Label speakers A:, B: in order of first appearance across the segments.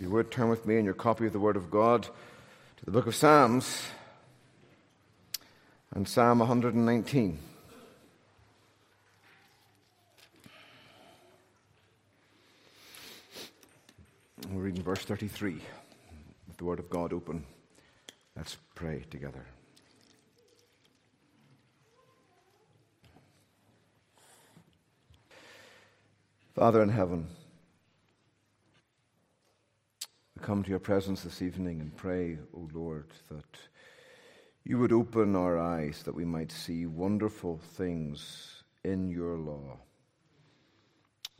A: If you would turn with me in your copy of the Word of God to the book of Psalms and Psalm 119. We're reading verse 33 with the Word of God open. Let's pray together. Father in heaven, we come to your presence this evening and pray, O Lord, that you would open our eyes that we might see wonderful things in your law,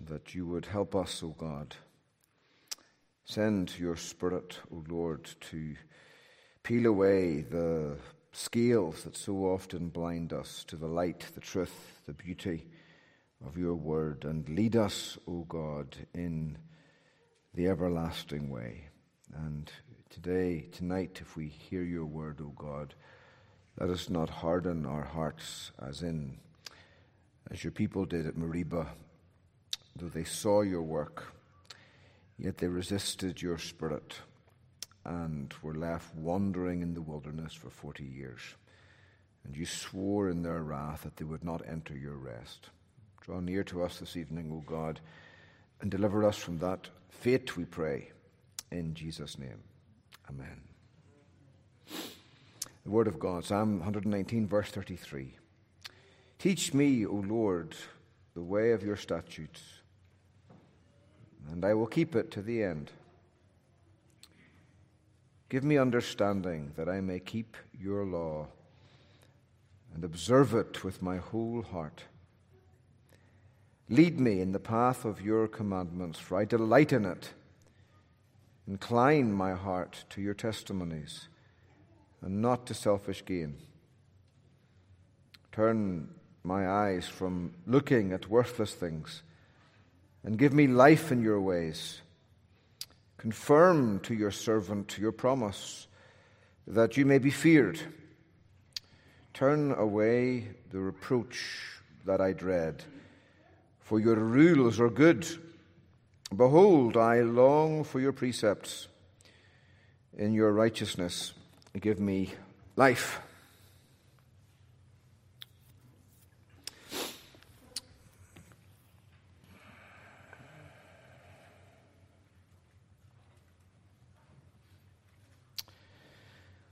A: that you would help us, O God. Send your Spirit, O Lord, to peel away the scales that so often blind us to the light, the truth, the beauty of your word, and lead us, O God, in the everlasting way. And today, tonight, if we hear your word, O God, let us not harden our hearts as in, as your people did at Meribah, though they saw your work, yet they resisted your spirit and were left wandering in the wilderness for 40 years. And you swore in their wrath that they would not enter your rest. Draw near to us this evening, O God, and deliver us from that fate, we pray, in Jesus' name. Amen. The Word of God, Psalm 119, verse 33. Teach me, O Lord, the way of your statutes, and I will keep it to the end. Give me understanding that I may keep your law and observe it with my whole heart. Lead me in the path of your commandments, for I delight in it. Incline my heart to your testimonies and not to selfish gain. Turn my eyes from looking at worthless things and give me life in your ways. Confirm to your servant your promise that you may be feared. Turn away the reproach that I dread for your rules are good. Behold, I long for your precepts. In your righteousness, give me life.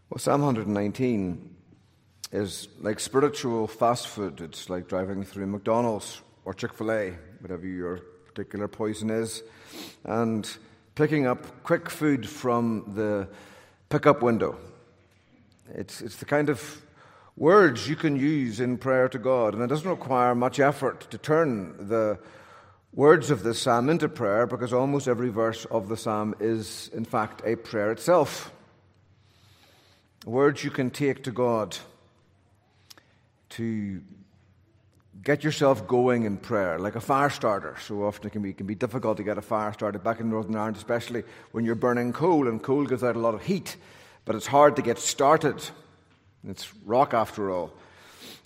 A: Well, Psalm 119 is like spiritual fast food. It's like driving through McDonald's or Chick fil A, whatever your particular poison is, and picking up quick food from the pickup window. It's, it's the kind of words you can use in prayer to God, and it doesn't require much effort to turn the words of this psalm into prayer because almost every verse of the psalm is, in fact, a prayer itself. Words you can take to God to get yourself going in prayer, like a fire starter. So often it can be, can be difficult to get a fire started back in Northern Ireland, especially when you're burning coal, and coal gives out a lot of heat, but it's hard to get started. It's rock after all.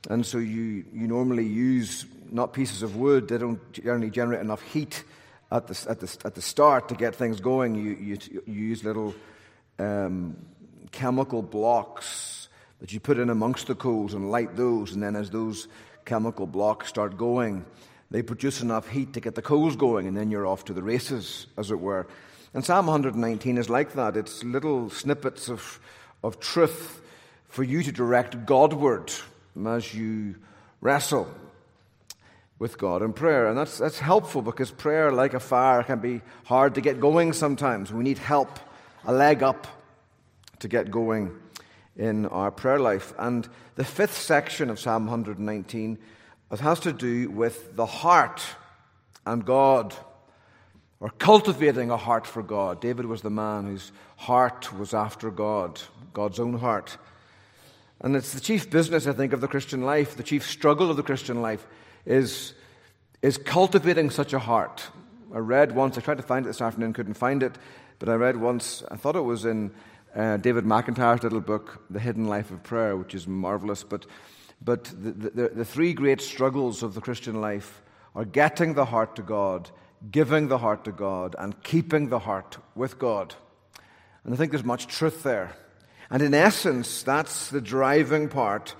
A: And so you, you normally use not pieces of wood, they don't generally generate enough heat at the, at the, at the start to get things going. You, you, you use little um, chemical blocks that you put in amongst the coals and light those, and then as those chemical blocks start going, they produce enough heat to get the coals going, and then you're off to the races, as it were. And Psalm 119 is like that. It's little snippets of, of truth for you to direct Godward as you wrestle with God in prayer. And that's, that's helpful because prayer, like a fire, can be hard to get going sometimes. We need help, a leg up to get going in our prayer life. And the fifth section of Psalm 119 it has to do with the heart and God, or cultivating a heart for God. David was the man whose heart was after God, God's own heart. And it's the chief business, I think, of the Christian life, the chief struggle of the Christian life is, is cultivating such a heart. I read once, I tried to find it this afternoon, couldn't find it, but I read once, I thought it was in uh, David McIntyre's little book, The Hidden Life of Prayer, which is marvelous. But, but the, the, the three great struggles of the Christian life are getting the heart to God, giving the heart to God and keeping the heart with God. And I think there's much truth there. And in essence, that's the driving part,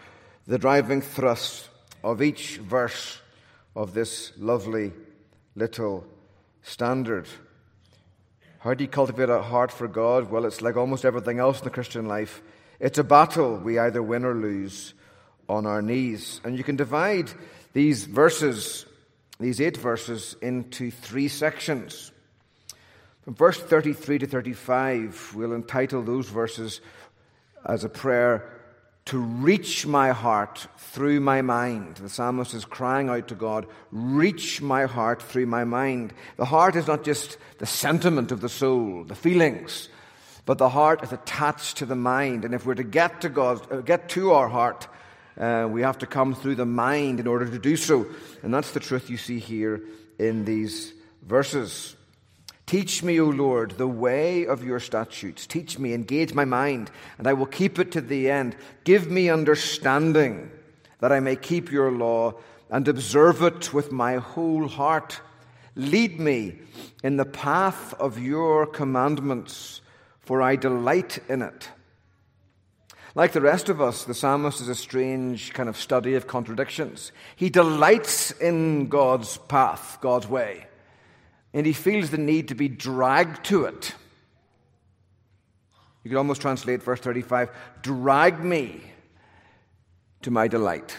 A: the driving thrust of each verse of this lovely little stanza. How do you cultivate a heart for God? Well, it's like almost everything else in the Christian life. It's a battle we either win or lose on our knees. And you can divide these verses, these eight verses, into three sections. From verse 33 to 35, we'll entitle those verses as a prayer to reach my heart through my mind. The psalmist is crying out to God, reach my heart through my mind. The heart is not just the sentiment of the soul, the feelings, but the heart is attached to the mind. And if we're to get to God, uh, get to our heart, uh, we have to come through the mind in order to do so. And that's the truth you see here in these verses. Teach me, O Lord, the way of your statutes. Teach me, engage my mind, and I will keep it to the end. Give me understanding that I may keep your law and observe it with my whole heart. Lead me in the path of your commandments, for I delight in it. Like the rest of us, the psalmist is a strange kind of study of contradictions. He delights in God's path, God's way and he feels the need to be dragged to it. You could almost translate verse 35 drag me to my delight.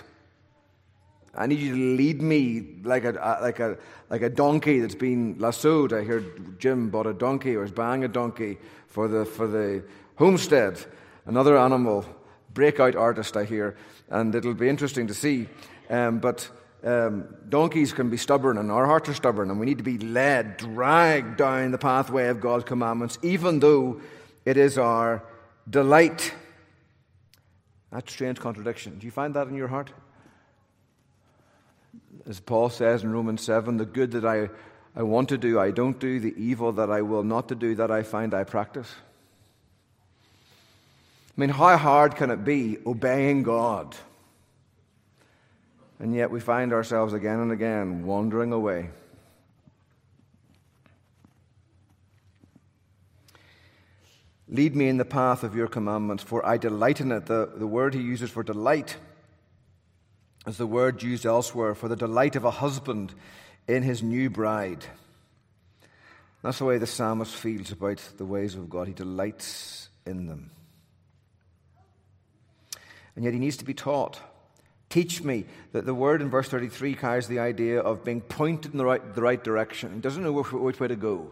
A: I need you to lead me like a, like a, like a donkey that's been lassoed. I heard Jim bought a donkey or is buying a donkey for the, for the homestead. Another animal, breakout artist, I hear, and it'll be interesting to see. Um, but um, donkeys can be stubborn, and our hearts are stubborn, and we need to be led, dragged down the pathway of God's commandments, even though it is our delight. That's strange contradiction. Do you find that in your heart? As Paul says in Romans 7, the good that I, I want to do, I don't do, the evil that I will not to do, that I find I practice. I mean, how hard can it be obeying God? And yet we find ourselves again and again wandering away. Lead me in the path of your commandments, for I delight in it. The, the word he uses for delight is the word used elsewhere for the delight of a husband in his new bride. That's the way the psalmist feels about the ways of God. He delights in them. And yet he needs to be taught. Teach me. That the word in verse 33 carries the idea of being pointed in the right, the right direction. He doesn't know which, which way to go.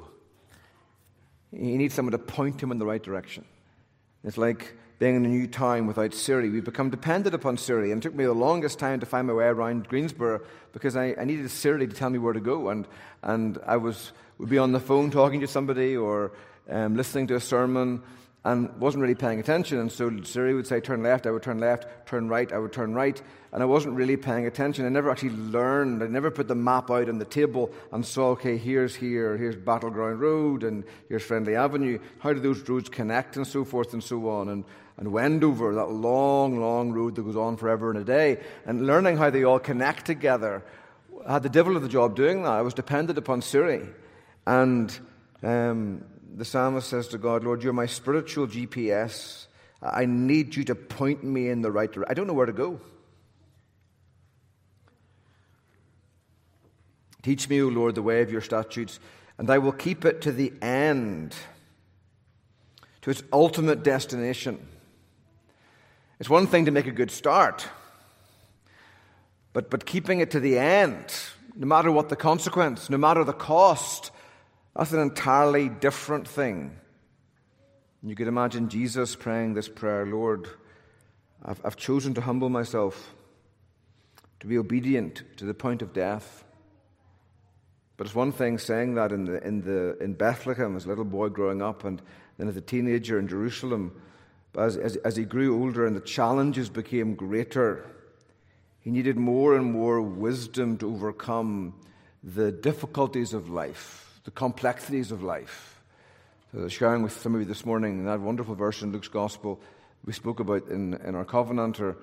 A: He needs someone to point him in the right direction. It's like being in a new town without Siri. We've become dependent upon Siri, and it took me the longest time to find my way around Greensboro because I, I needed Siri to tell me where to go. And, and I was, would be on the phone talking to somebody or um, listening to a sermon and wasn't really paying attention. And so Siri would say, turn left, I would turn left, turn right, I would turn right. And I wasn't really paying attention. I never actually learned. I never put the map out on the table and saw, okay, here's here, here's Battleground Road, and here's Friendly Avenue. How do those roads connect, and so forth and so on. And, and Wendover, that long, long road that goes on forever and a day. And learning how they all connect together. I had the devil of the job doing that. I was dependent upon Siri. And um, the psalmist says to God, Lord, you're my spiritual GPS. I need you to point me in the right direction. I don't know where to go. Teach me, O Lord, the way of your statutes, and I will keep it to the end, to its ultimate destination. It's one thing to make a good start, but, but keeping it to the end, no matter what the consequence, no matter the cost, that's an entirely different thing. You could imagine Jesus praying this prayer Lord, I've, I've chosen to humble myself, to be obedient to the point of death. But it's one thing saying that in, the, in, the, in Bethlehem as a little boy growing up, and then as a teenager in Jerusalem. But as, as, as he grew older and the challenges became greater, he needed more and more wisdom to overcome the difficulties of life the complexities of life. So sharing with some of you this morning that wonderful verse in Luke's Gospel we spoke about in, in our covenanter.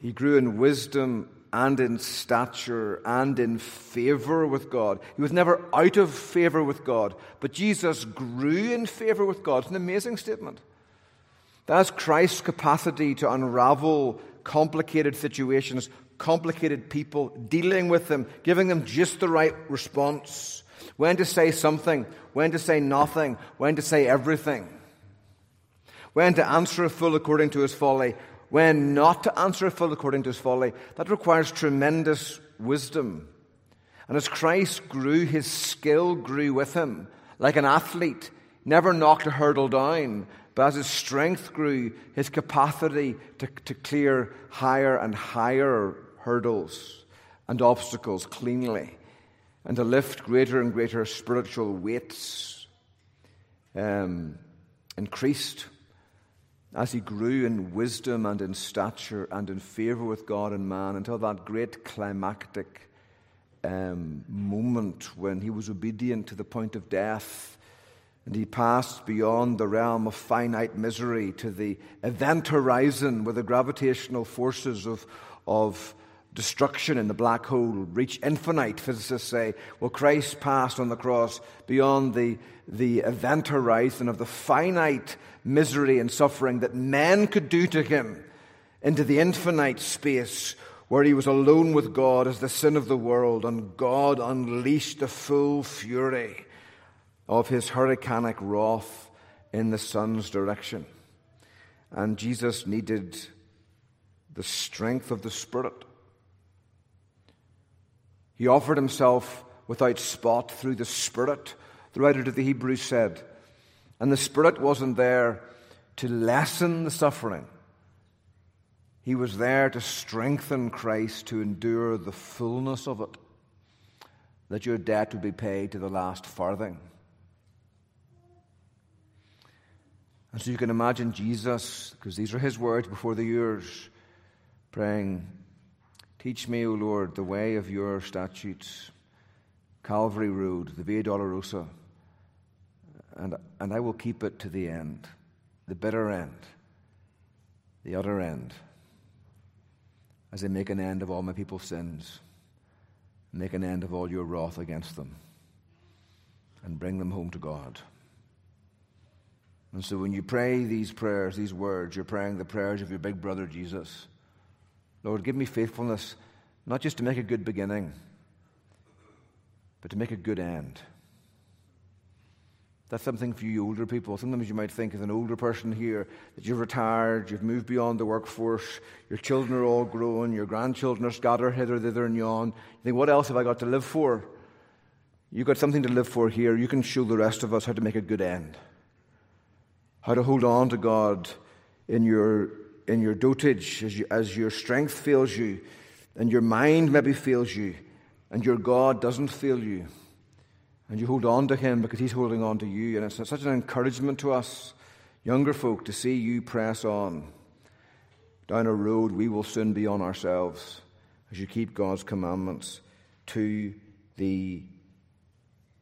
A: He grew in wisdom and in stature and in favor with God. He was never out of favor with God, but Jesus grew in favor with God. It's an amazing statement. That's Christ's capacity to unravel complicated situations, complicated people, dealing with them, giving them just the right response. When to say something, when to say nothing, when to say everything. When to answer a fool according to his folly, when not to answer a fool according to his folly. That requires tremendous wisdom. And as Christ grew, his skill grew with him. Like an athlete, never knocked a hurdle down, but as his strength grew, his capacity to, to clear higher and higher hurdles and obstacles cleanly, and to lift greater and greater spiritual weights um, increased as he grew in wisdom and in stature and in favor with God and man until that great climactic um, moment when he was obedient to the point of death and he passed beyond the realm of finite misery to the event horizon where the gravitational forces of, of destruction in the black hole reach infinite, physicists say. Well, Christ passed on the cross beyond the, the event horizon of the finite misery and suffering that man could do to him into the infinite space where he was alone with God as the sin of the world, and God unleashed the full fury of his hurricanic wrath in the Son's direction. And Jesus needed the strength of the Spirit. He offered himself without spot through the Spirit, the writer to the Hebrews said. And the Spirit wasn't there to lessen the suffering, He was there to strengthen Christ to endure the fullness of it, that your debt would be paid to the last farthing. And so you can imagine Jesus, because these are his words before the years, praying, Teach me, O Lord, the way of your statutes, Calvary Road, the Via Dolorosa, and, and I will keep it to the end, the bitter end, the utter end, as I make an end of all my people's sins, make an end of all your wrath against them, and bring them home to God. And so when you pray these prayers, these words, you're praying the prayers of your big brother Jesus. Lord, give me faithfulness, not just to make a good beginning, but to make a good end. That's something for you older people. Sometimes you might think, as an older person here, that you've retired, you've moved beyond the workforce, your children are all grown, your grandchildren are scattered hither, thither, and yon. You think, what else have I got to live for? You've got something to live for here. You can show the rest of us how to make a good end how to hold on to God in your, in your dotage as, you, as your strength fails you and your mind maybe fails you and your God doesn't fail you. And you hold on to Him because He's holding on to you. And it's such an encouragement to us, younger folk, to see you press on down a road we will soon be on ourselves as you keep God's commandments to the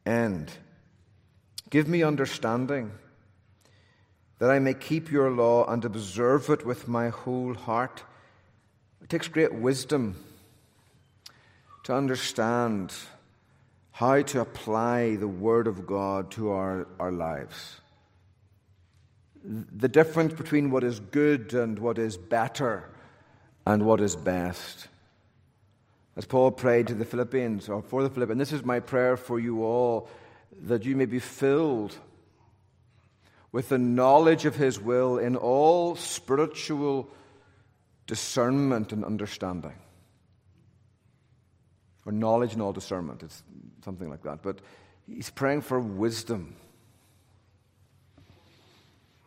A: end. Give me understanding that I may keep your law and observe it with my whole heart. It takes great wisdom to understand how to apply the Word of God to our, our lives. The difference between what is good and what is better and what is best. As Paul prayed to the Philippians, or for the Philippians, this is my prayer for you all, that you may be filled with the knowledge of His will in all spiritual discernment and understanding. Or knowledge and all discernment, it's something like that. But he's praying for wisdom.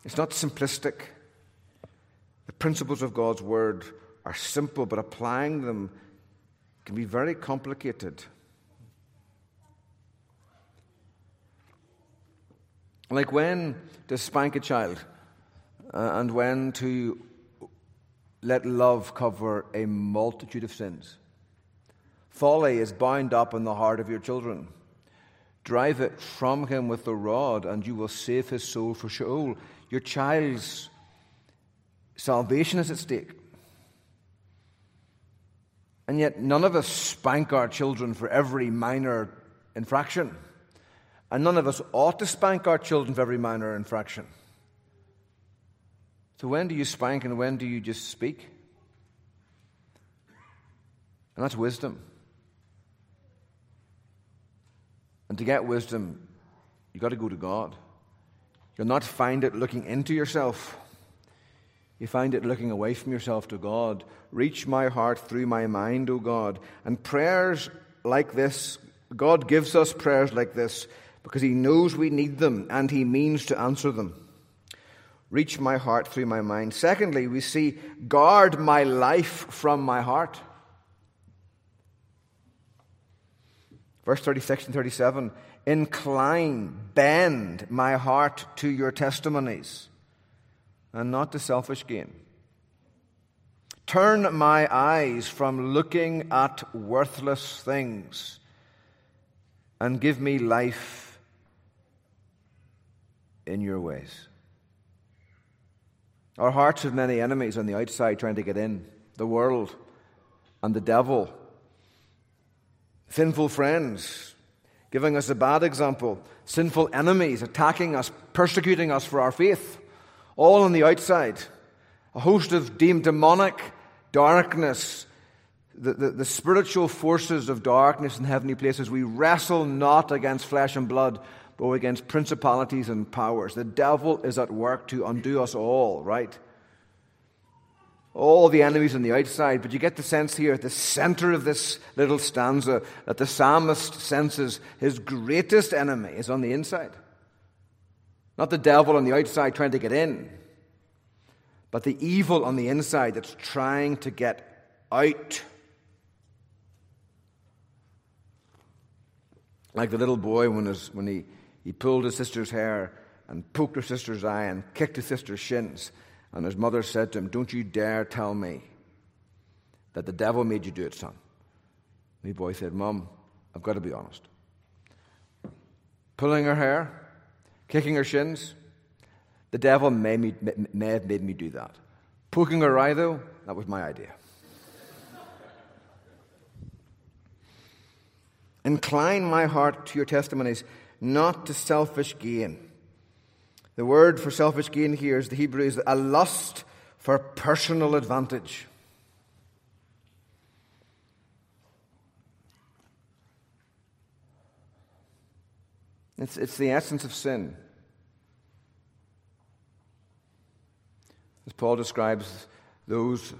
A: It's not simplistic. The principles of God's Word are simple, but applying them can be very complicated. Like when to spank a child uh, and when to let love cover a multitude of sins. Folly is bound up in the heart of your children. Drive it from him with the rod, and you will save his soul for Sheol. Your child's salvation is at stake. And yet, none of us spank our children for every minor infraction. And none of us ought to spank our children for every minor infraction. So, when do you spank and when do you just speak? And that's wisdom. And to get wisdom, you've got to go to God. You'll not find it looking into yourself. You find it looking away from yourself to God. Reach my heart through my mind, O God. And prayers like this, God gives us prayers like this because He knows we need them and He means to answer them. Reach my heart through my mind. Secondly, we see guard my life from my heart. Verse 36 and 37 Incline, bend my heart to your testimonies and not to selfish gain. Turn my eyes from looking at worthless things and give me life in your ways. Our hearts have many enemies on the outside trying to get in the world and the devil, sinful friends giving us a bad example, sinful enemies attacking us, persecuting us for our faith all on the outside. A host of deemed demonic darkness, the, the, the, spiritual forces of darkness in heavenly places. We wrestle not against flesh and blood, but against principalities and powers. The devil is at work to undo us all, right? All the enemies on the outside, but you get the sense here at the center of this little stanza that the psalmist senses his greatest enemy is on the inside. Not the devil on the outside trying to get in, but the evil on the inside that's trying to get out. Like the little boy when, his, when he, he pulled his sister's hair and poked her sister's eye and kicked his sister's shins. And his mother said to him, Don't you dare tell me that the devil made you do it, son. The boy said, Mom, I've got to be honest. Pulling her hair, kicking her shins. The devil may, me, may have made me do that. Poking her eye, though, that was my idea. Incline my heart to your testimonies, not to selfish gain. The word for selfish gain here is the Hebrew is a lust for personal advantage. It's, it's the essence of sin. As Paul describes those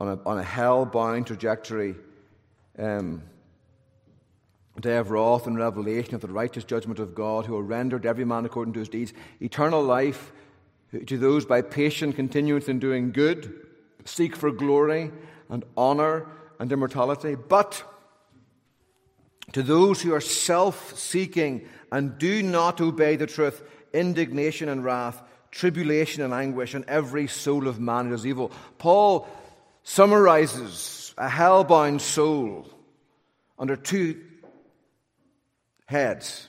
A: on a, on a hell bound trajectory, um, day of wrath and revelation of the righteous judgment of God, who will render every man according to his deeds, eternal life to those by patient continuance in doing good, seek for glory and honor and immortality. But to those who are self seeking and do not obey the truth, indignation and wrath, tribulation and anguish, and every soul of man is evil. Paul summarizes a hell-bound soul under two heads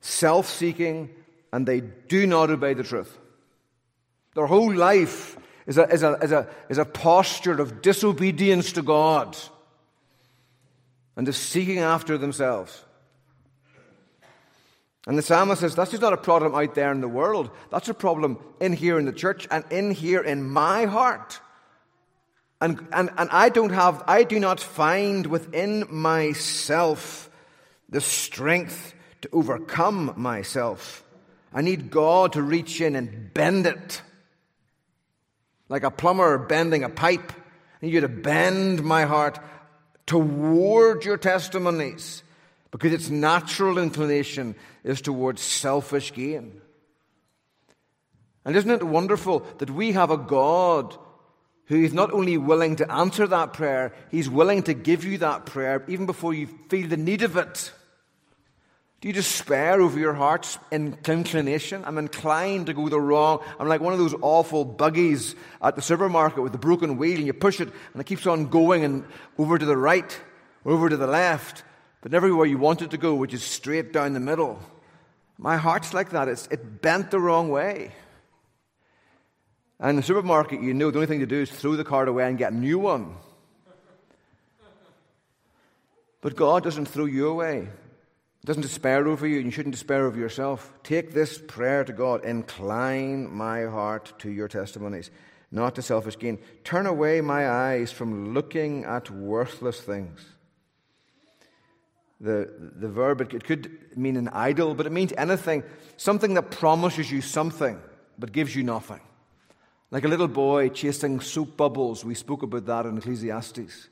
A: self seeking, and they do not obey the truth. Their whole life is a, is, a, is, a, is a posture of disobedience to God and of seeking after themselves. And the psalmist says, that's just not a problem out there in the world. That's a problem in here in the church and in here in my heart. And, and, and I don't have, I do not find within myself the strength to overcome myself. I need God to reach in and bend it. Like a plumber bending a pipe. I need you to bend my heart toward your testimonies because its natural inclination is towards selfish gain. And isn't it wonderful that we have a God who is not only willing to answer that prayer, he's willing to give you that prayer even before you feel the need of it. Do you despair over your heart's inclination? I'm inclined to go the wrong. I'm like one of those awful buggies at the supermarket with the broken wheel, and you push it, and it keeps on going and over to the right, over to the left but never where you want it to go, which is straight down the middle. My heart's like that. It's it bent the wrong way. And in the supermarket, you know the only thing to do is throw the card away and get a new one. But God doesn't throw you away. Doesn't despair over you, and you shouldn't despair over yourself. Take this prayer to God. Incline my heart to your testimonies, not to selfish gain. Turn away my eyes from looking at worthless things. The, the verb, it could mean an idol, but it means anything, something that promises you something but gives you nothing. Like a little boy chasing soap bubbles. We spoke about that in Ecclesiastes.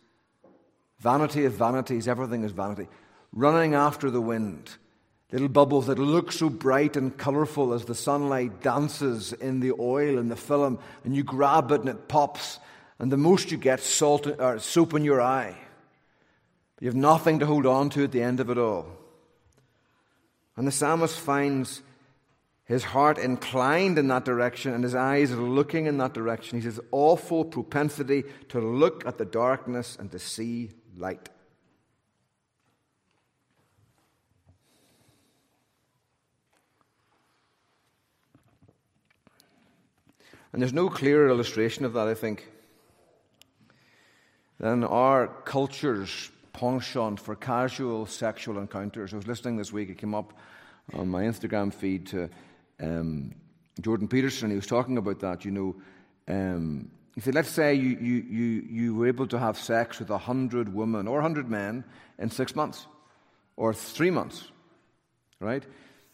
A: Vanity of vanities, everything is vanity. Running after the wind. Little bubbles that look so bright and colorful as the sunlight dances in the oil and the film, and you grab it and it pops, and the most you get salt or soap in your eye. You have nothing to hold on to at the end of it all. And the psalmist finds his heart inclined in that direction and his eyes looking in that direction. He says, awful propensity to look at the darkness and to see light. And there's no clearer illustration of that, I think, than our culture's penchant for casual sexual encounters. I was listening this week, it came up on my Instagram feed to um, Jordan Peterson. He was talking about that, you know. Um, he said, let's say you, you, you, you were able to have sex with 100 women or 100 men in six months or three months, right?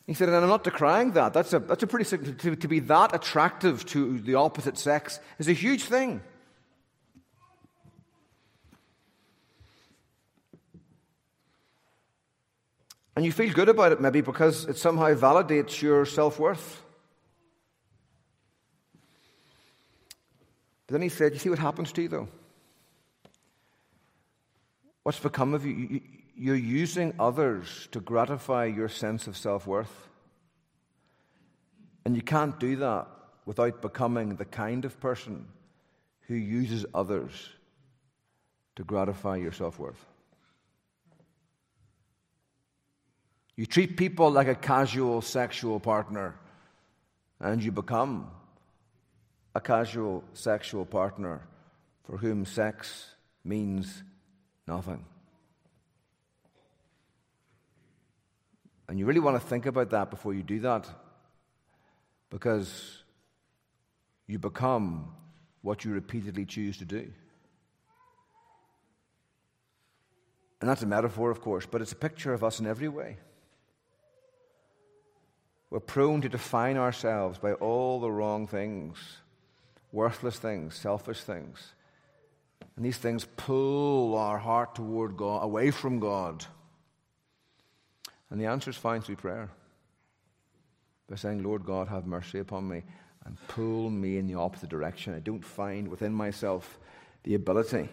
A: He said, and I'm not decrying that. That's a, that's a pretty, to, to be that attractive to the opposite sex is a huge thing. And you feel good about it maybe because it somehow validates your self worth. But then he said, You see what happens to you, though? What's become of you? You're using others to gratify your sense of self worth. And you can't do that without becoming the kind of person who uses others to gratify your self worth. You treat people like a casual sexual partner, and you become a casual sexual partner for whom sex means nothing. And you really want to think about that before you do that because you become what you repeatedly choose to do. And that's a metaphor, of course, but it's a picture of us in every way. We're prone to define ourselves by all the wrong things worthless things, selfish things. And these things pull our heart toward God, away from God. And the answer is found through prayer. By saying, Lord God, have mercy upon me and pull me in the opposite direction. I don't find within myself the ability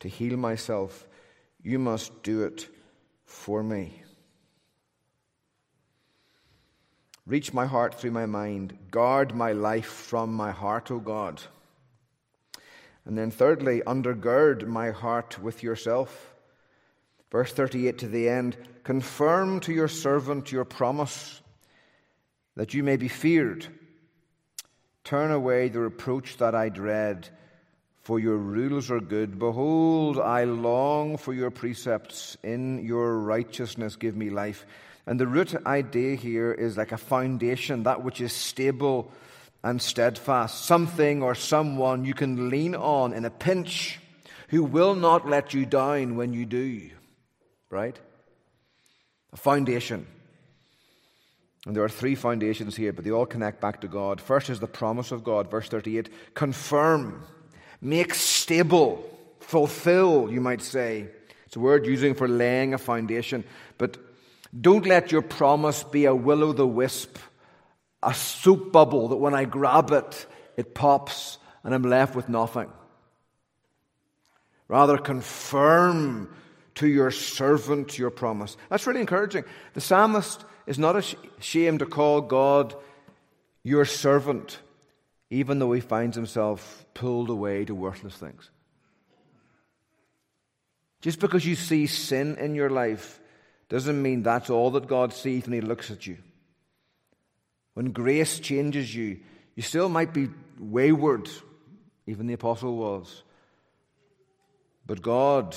A: to heal myself. You must do it for me. Reach my heart through my mind. Guard my life from my heart, O God. And then, thirdly, undergird my heart with yourself. Verse 38 to the end confirm to your servant your promise that you may be feared. Turn away the reproach that I dread, for your rules are good. Behold, I long for your precepts. In your righteousness, give me life. And the root idea here is like a foundation, that which is stable and steadfast, something or someone you can lean on in a pinch who will not let you down when you do. Right? A foundation. And there are three foundations here, but they all connect back to God. First is the promise of God, verse 38 confirm, make stable, fulfill, you might say. It's a word using for laying a foundation, but don't let your promise be a will o' the wisp, a soap bubble that when I grab it, it pops and I'm left with nothing. Rather, confirm to your servant your promise. That's really encouraging. The psalmist is not ashamed to call God your servant, even though he finds himself pulled away to worthless things. Just because you see sin in your life doesn't mean that's all that God sees when He looks at you. When grace changes you, you still might be wayward, even the apostle was. But God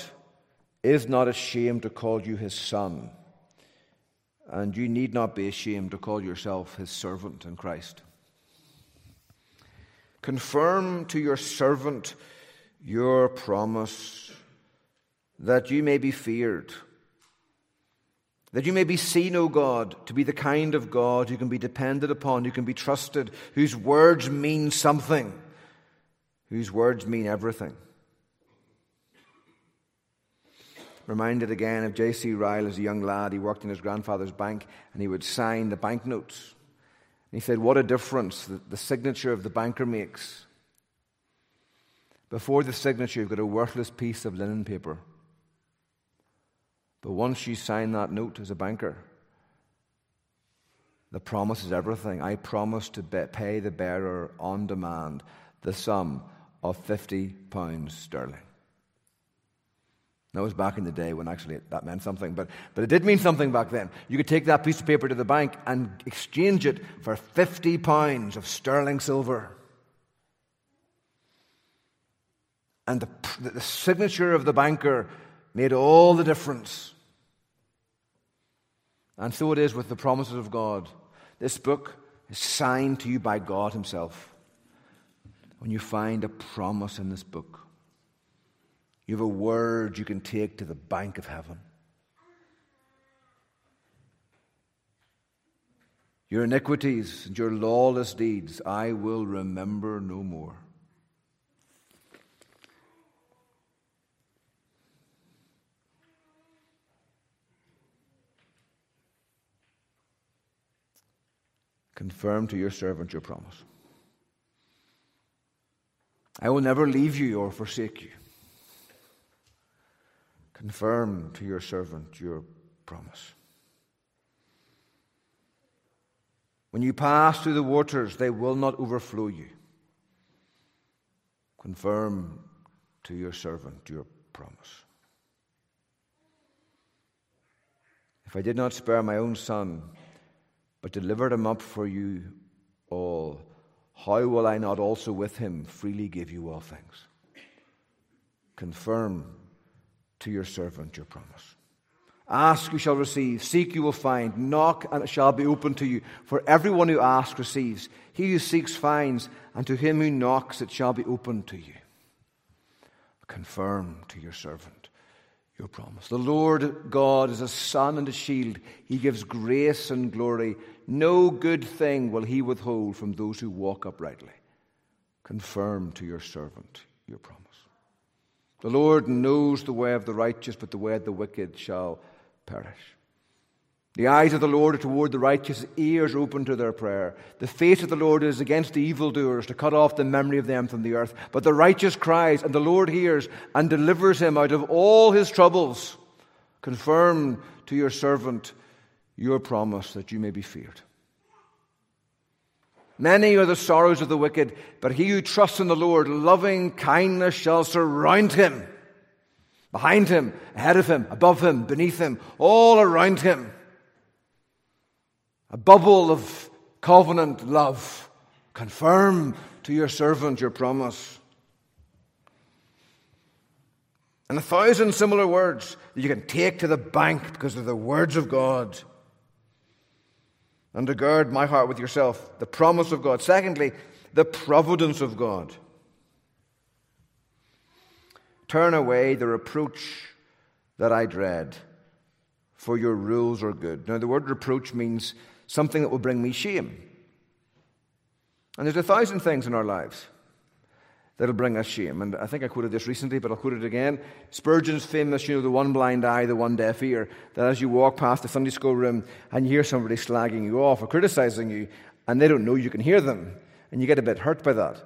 A: is not ashamed to call you his son. And you need not be ashamed to call yourself his servant in Christ. Confirm to your servant your promise that you may be feared, that you may be seen, O God, to be the kind of God who can be depended upon, who can be trusted, whose words mean something, whose words mean everything. Reminded again of J.C. Ryle as a young lad. He worked in his grandfather's bank and he would sign the banknotes. And he said, What a difference the, the signature of the banker makes. Before the signature, you've got a worthless piece of linen paper. But once you sign that note as a banker, the promise is everything. I promise to pay the bearer on demand the sum of 50 pounds sterling. That was back in the day when actually that meant something, but, but it did mean something back then. You could take that piece of paper to the bank and exchange it for 50 pounds of sterling silver. And the, the signature of the banker made all the difference. And so it is with the promises of God. This book is signed to you by God Himself. When you find a promise in this book, you have a word you can take to the bank of heaven. Your iniquities and your lawless deeds I will remember no more. Confirm to your servant your promise. I will never leave you or forsake you. Confirm to your servant your promise. When you pass through the waters, they will not overflow you. Confirm to your servant your promise. If I did not spare my own son, but delivered him up for you all, how will I not also with him freely give you all things? Confirm to your servant your promise. Ask, you shall receive. Seek, you will find. Knock, and it shall be opened to you. For everyone who asks receives. He who seeks finds, and to him who knocks it shall be opened to you. Confirm to your servant your promise. The Lord God is a sun and a shield. He gives grace and glory. No good thing will he withhold from those who walk uprightly. Confirm to your servant your promise. The Lord knows the way of the righteous, but the way of the wicked shall perish. The eyes of the Lord are toward the righteous, ears open to their prayer. The face of the Lord is against the evildoers, to cut off the memory of them from the earth. But the righteous cries, and the Lord hears and delivers him out of all his troubles. Confirm to your servant your promise that you may be feared. Many are the sorrows of the wicked, but he who trusts in the Lord, loving kindness shall surround him. Behind him, ahead of him, above him, beneath him, all around him. A bubble of covenant love. Confirm to your servant your promise. And a thousand similar words that you can take to the bank because of the words of God Undergird my heart with yourself, the promise of God. Secondly, the providence of God. Turn away the reproach that I dread, for your rules are good. Now, the word reproach means something that will bring me shame. And there's a thousand things in our lives that'll bring us shame. And I think I quoted this recently, but I'll quote it again. Spurgeon's famous, you know, the one blind eye, the one deaf ear, that as you walk past the Sunday school room and you hear somebody slagging you off or criticizing you, and they don't know you can hear them, and you get a bit hurt by that.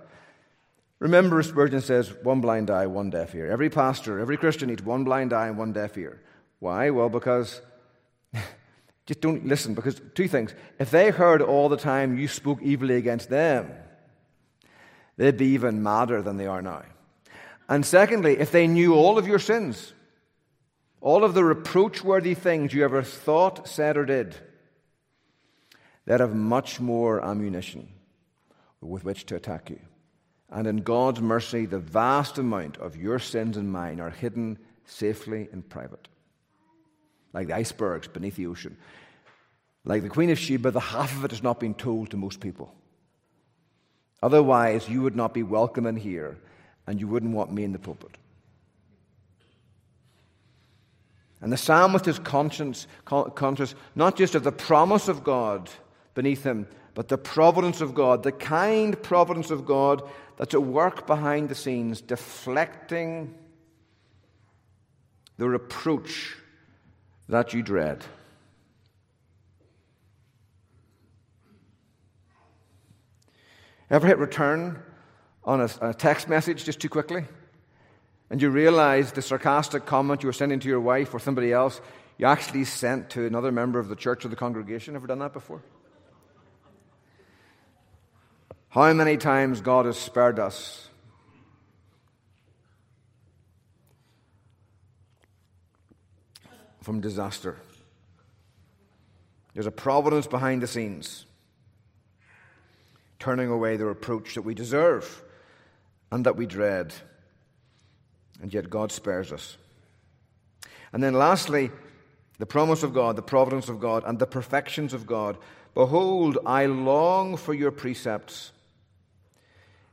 A: Remember, Spurgeon says, one blind eye, one deaf ear. Every pastor, every Christian needs one blind eye and one deaf ear. Why? Well, because just don't listen. Because two things. If they heard all the time you spoke evilly against them, they'd be even madder than they are now. And secondly, if they knew all of your sins, all of the reproach worthy things you ever thought, said, or did, they'd have much more ammunition with which to attack you. And in God's mercy, the vast amount of your sins and mine are hidden safely in private. Like the icebergs beneath the ocean. Like the Queen of Sheba, the half of it has not been told to most people. Otherwise, you would not be welcome in here, and you wouldn't want me in the pulpit. And the psalmist is conscious, conscious not just of the promise of God beneath him, but the providence of God, the kind providence of God that's at work behind the scenes, deflecting the reproach that you dread. Ever hit return on a, a, text message just too quickly? And you realize the sarcastic comment you were sending to your wife or somebody else, you actually sent to another member of the church or the congregation? Ever done that before? How many times God has spared us from disaster? There's a providence behind the scenes, turning away the reproach that we deserve and that we dread. And yet God spares us. And then lastly, the promise of God, the providence of God, and the perfections of God. Behold, I long for your precepts.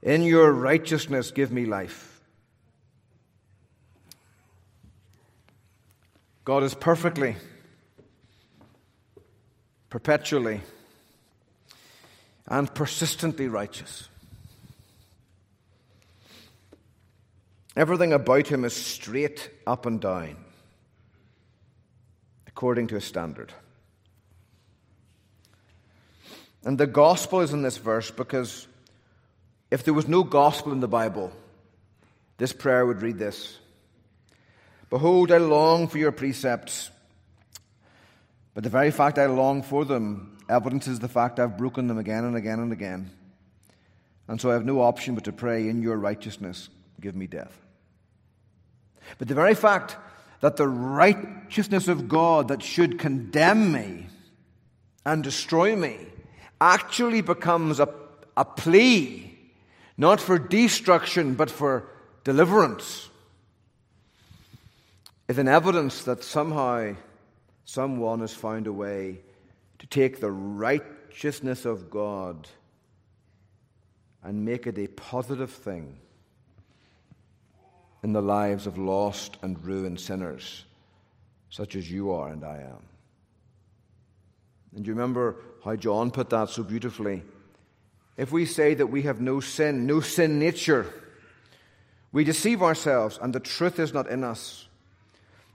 A: In your righteousness, give me life. God is perfectly, perpetually, and persistently righteous. Everything about him is straight up and down, according to a standard. And the gospel is in this verse because if there was no gospel in the Bible, this prayer would read this Behold, I long for your precepts. But the very fact I long for them evidences the fact I've broken them again and again and again. And so I have no option but to pray, In your righteousness, give me death. But the very fact that the righteousness of God that should condemn me and destroy me actually becomes a, a plea not for destruction, but for deliverance, is an evidence that somehow someone has found a way to take the righteousness of God and make it a positive thing in the lives of lost and ruined sinners, such as you are and I am. And you remember how John put that so beautifully if we say that we have no sin, no sin nature, we deceive ourselves and the truth is not in us.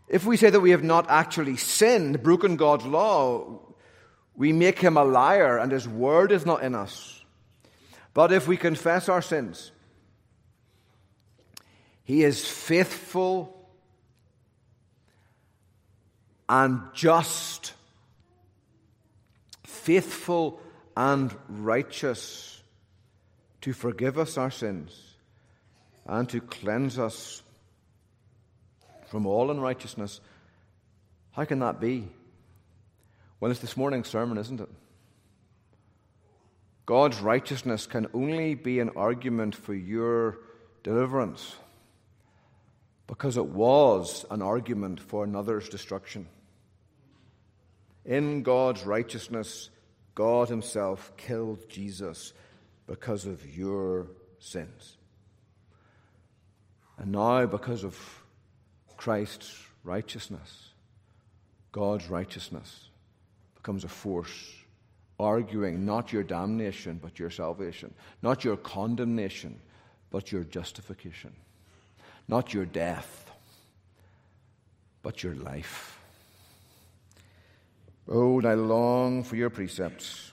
A: If we say that we have not actually sinned, broken God's law, we make him a liar and his word is not in us. But if we confess our sins, he is faithful and just, faithful and righteous to forgive us our sins and to cleanse us from all unrighteousness. How can that be? Well, it's this morning's sermon, isn't it? God's righteousness can only be an argument for your deliverance because it was an argument for another's destruction. In God's righteousness, God Himself killed Jesus because of your sins. And now, because of Christ's righteousness, God's righteousness becomes a force arguing not your damnation, but your salvation, not your condemnation, but your justification, not your death, but your life. Oh, I long for your precepts.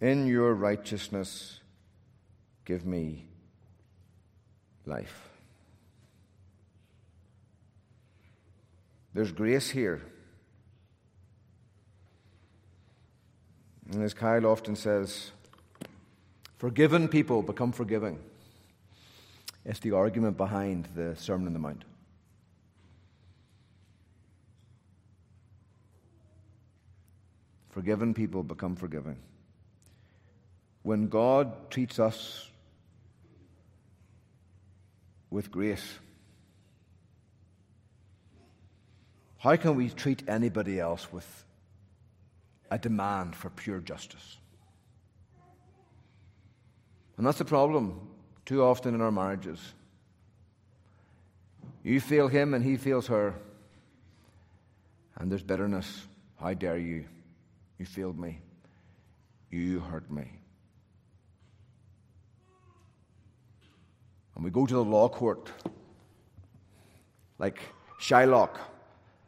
A: In your righteousness, give me life. There's grace here. And as Kyle often says, forgiven people become forgiving. It's the argument behind the Sermon on the Mount. Forgiven people become forgiving. When God treats us with grace, How can we treat anybody else with a demand for pure justice? And that's the problem too often in our marriages. You feel him and he feels her, and there's bitterness. How dare you? You failed me. You hurt me. And we go to the law court like Shylock,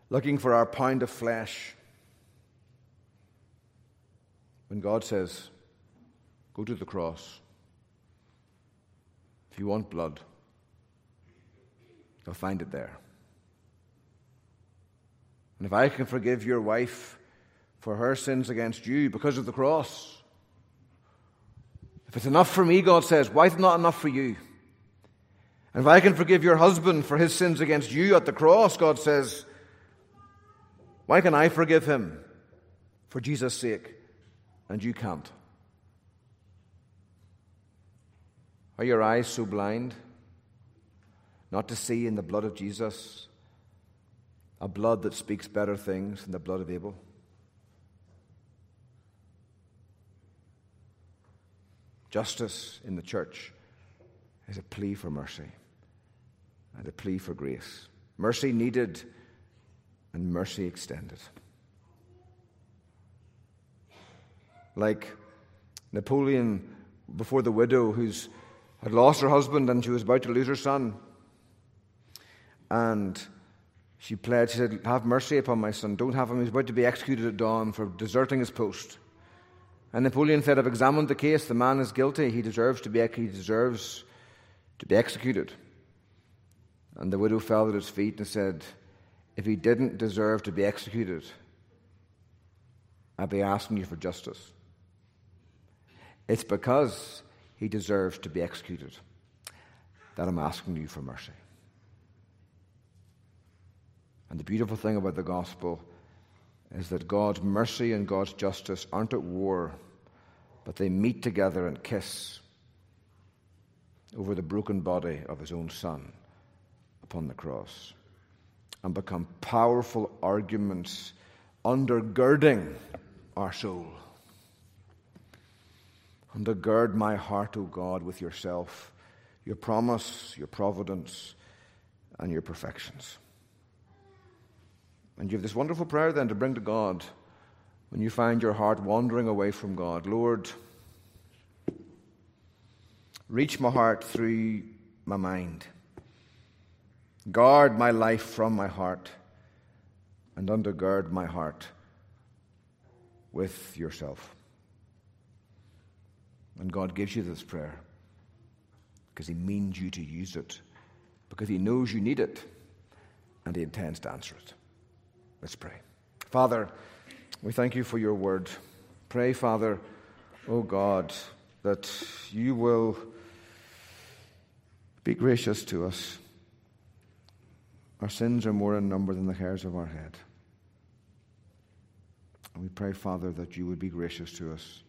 A: looking for our pound of flesh. When God says, Go to the cross. If you want blood, you'll find it there. And if I can forgive your wife for her sins against you because of the cross, if it's enough for me, God says, why is it not enough for you? And if I can forgive your husband for his sins against you at the cross, God says, why can I forgive him for Jesus' sake and you can't? Are your eyes so blind not to see in the blood of Jesus a blood that speaks better things than the blood of Abel? Justice in the church is a plea for mercy and a plea for grace. Mercy needed and mercy extended. Like Napoleon before the widow who's had lost her husband and she was about to lose her son. And she pledged, she said, Have mercy upon my son. Don't have him. He's about to be executed at dawn for deserting his post. And Napoleon said, I've examined the case. The man is guilty. He deserves to be, he deserves to be executed. And the widow fell at his feet and said, If he didn't deserve to be executed, I'd be asking you for justice. It's because he deserves to be executed that I'm asking you for mercy. And the beautiful thing about the gospel is that God's mercy and God's justice aren't at war, but they meet together and kiss over the broken body of his own son upon the cross and become powerful arguments undergirding our soul. Undergird my heart, O God, with yourself, your promise, your providence, and your perfections. And you have this wonderful prayer then to bring to God when you find your heart wandering away from God. Lord, reach my heart through my mind. Guard my life from my heart and undergird my heart with yourself. And God gives you this prayer because He means you to use it, because He knows you need it, and He intends to answer it. Let's pray. Father, we thank you for your word. Pray, Father, oh God, that you will be gracious to us. Our sins are more in number than the hairs of our head. And we pray, Father, that you would be gracious to us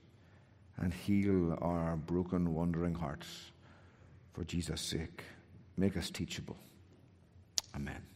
A: and heal our broken, wandering hearts for Jesus' sake. Make us teachable. Amen.